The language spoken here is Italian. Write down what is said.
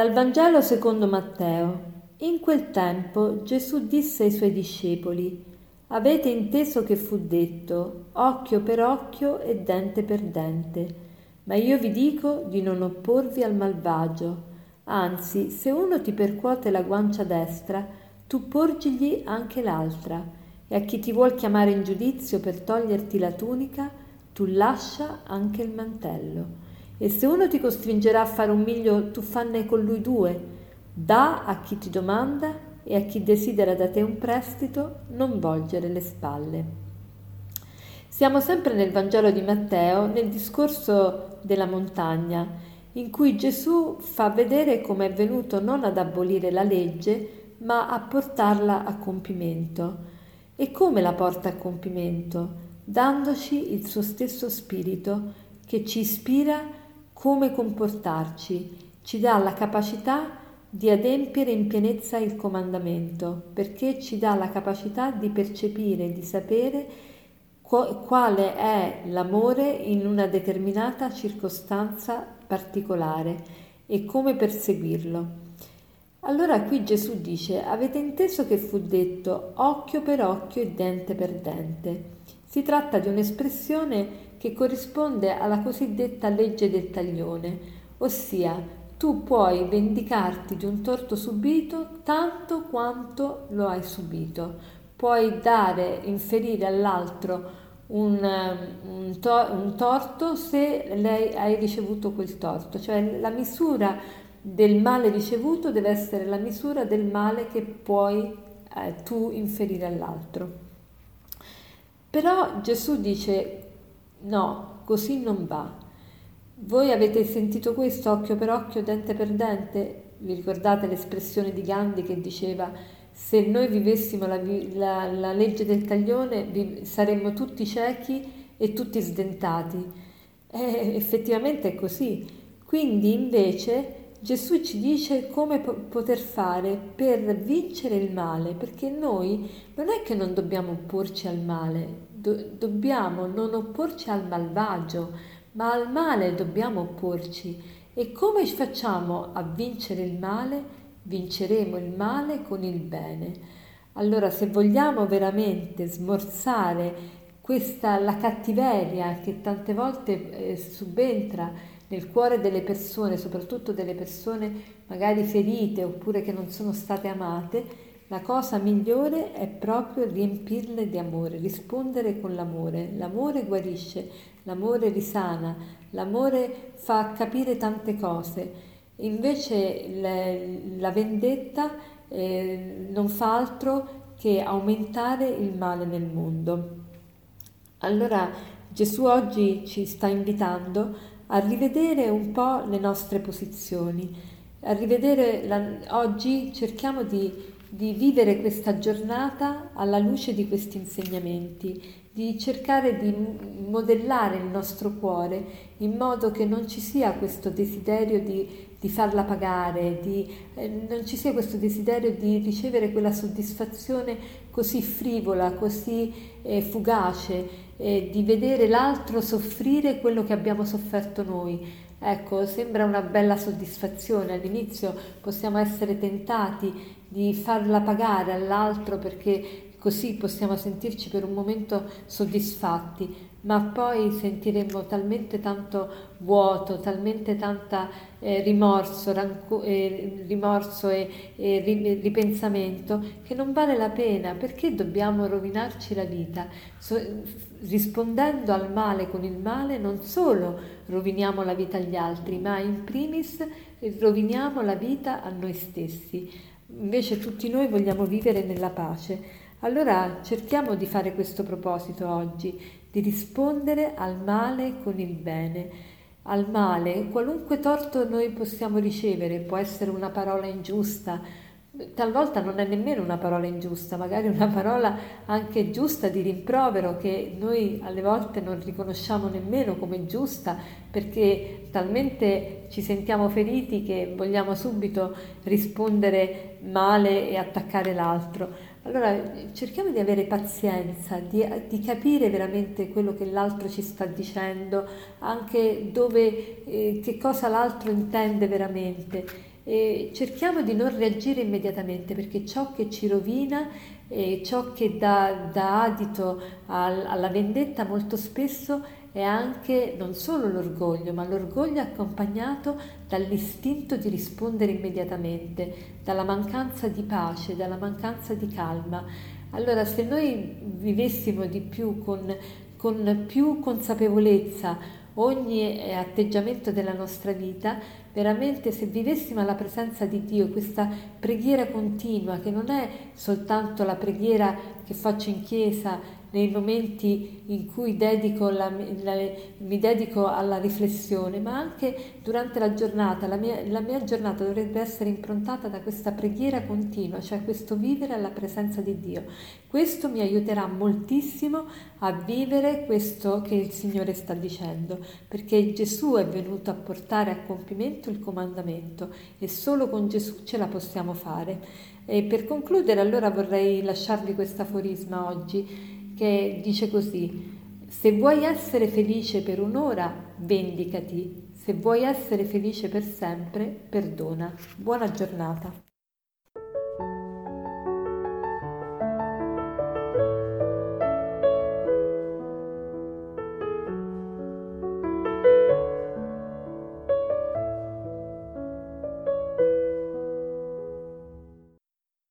Dal Vangelo secondo Matteo. In quel tempo Gesù disse ai suoi discepoli, Avete inteso che fu detto, occhio per occhio e dente per dente, ma io vi dico di non opporvi al malvagio. Anzi, se uno ti percuote la guancia destra, tu porgigli anche l'altra, e a chi ti vuol chiamare in giudizio per toglierti la tunica, tu lascia anche il mantello. E se uno ti costringerà a fare un miglio, tu fanne con lui due. Da a chi ti domanda e a chi desidera da te un prestito, non volgere le spalle. Siamo sempre nel Vangelo di Matteo, nel discorso della montagna, in cui Gesù fa vedere come è venuto non ad abolire la legge, ma a portarla a compimento. E come la porta a compimento? Dandoci il suo stesso spirito che ci ispira come comportarci, ci dà la capacità di adempiere in pienezza il comandamento, perché ci dà la capacità di percepire, di sapere quale è l'amore in una determinata circostanza particolare e come perseguirlo. Allora qui Gesù dice, avete inteso che fu detto occhio per occhio e dente per dente. Si tratta di un'espressione che corrisponde alla cosiddetta legge del taglione, ossia tu puoi vendicarti di un torto subito tanto quanto lo hai subito, puoi dare, inferire all'altro un, un, to- un torto se lei hai ricevuto quel torto, cioè la misura del male ricevuto deve essere la misura del male che puoi eh, tu inferire all'altro. Però Gesù dice No, così non va. Voi avete sentito questo occhio per occhio, dente per dente? Vi ricordate l'espressione di Gandhi che diceva se noi vivessimo la, la, la legge del taglione vi, saremmo tutti ciechi e tutti sdentati? Eh, effettivamente è così. Quindi invece Gesù ci dice come po- poter fare per vincere il male, perché noi non è che non dobbiamo opporci al male, do- dobbiamo non opporci al malvagio, ma al male dobbiamo opporci. E come facciamo a vincere il male? Vinceremo il male con il bene. Allora, se vogliamo veramente smorzare questa la cattiveria che tante volte eh, subentra nel cuore delle persone, soprattutto delle persone magari ferite oppure che non sono state amate, la cosa migliore è proprio riempirle di amore, rispondere con l'amore. L'amore guarisce, l'amore risana, l'amore fa capire tante cose. Invece le, la vendetta eh, non fa altro che aumentare il male nel mondo. Allora Gesù oggi ci sta invitando a rivedere un po' le nostre posizioni, a rivedere la, oggi cerchiamo di di vivere questa giornata alla luce di questi insegnamenti, di cercare di modellare il nostro cuore in modo che non ci sia questo desiderio di, di farla pagare, di, eh, non ci sia questo desiderio di ricevere quella soddisfazione così frivola, così eh, fugace, eh, di vedere l'altro soffrire quello che abbiamo sofferto noi. Ecco, sembra una bella soddisfazione. All'inizio possiamo essere tentati di farla pagare all'altro perché così possiamo sentirci per un momento soddisfatti, ma poi sentiremo talmente tanto vuoto, talmente tanta eh, rimorso, ranco- eh, rimorso e, e, ripensamento che non vale la pena perché dobbiamo rovinarci la vita. So, rispondendo al male con il male non solo roviniamo la vita agli altri, ma in primis roviniamo la vita a noi stessi. Invece tutti noi vogliamo vivere nella pace. Allora cerchiamo di fare questo proposito oggi, di rispondere al male con il bene. Al male, qualunque torto noi possiamo ricevere, può essere una parola ingiusta, talvolta non è nemmeno una parola ingiusta, magari una parola anche giusta di rimprovero che noi alle volte non riconosciamo nemmeno come giusta perché talmente ci sentiamo feriti che vogliamo subito rispondere male e attaccare l'altro. Allora cerchiamo di avere pazienza, di, di, capire veramente quello che l'altro ci sta dicendo, anche dove, eh, che cosa l'altro intende veramente e cerchiamo di non reagire immediatamente perché ciò che ci rovina e ciò che dà, dà adito al, alla vendetta molto spesso è anche non solo l'orgoglio, ma l'orgoglio accompagnato dall'istinto di rispondere immediatamente, dalla mancanza di pace, dalla mancanza di calma. Allora se noi vivessimo di più con, con più consapevolezza ogni atteggiamento della nostra vita, veramente se vivessimo alla presenza di Dio, questa preghiera continua, che non è soltanto la preghiera che faccio in chiesa nei momenti in cui dedico la, la, mi dedico alla riflessione, ma anche durante la giornata. La mia, la mia, giornata dovrebbe essere improntata da questa preghiera continua, cioè questo vivere alla presenza di Dio. Questo mi aiuterà moltissimo a vivere questo che il Signore sta dicendo, perché Gesù è venuto a portare a compimento il comandamento e solo con Gesù ce la possiamo fare. E per concludere allora vorrei lasciarvi questo aforisma oggi che dice così, se vuoi essere felice per un'ora, vendicati, se vuoi essere felice per sempre, perdona. Buona giornata.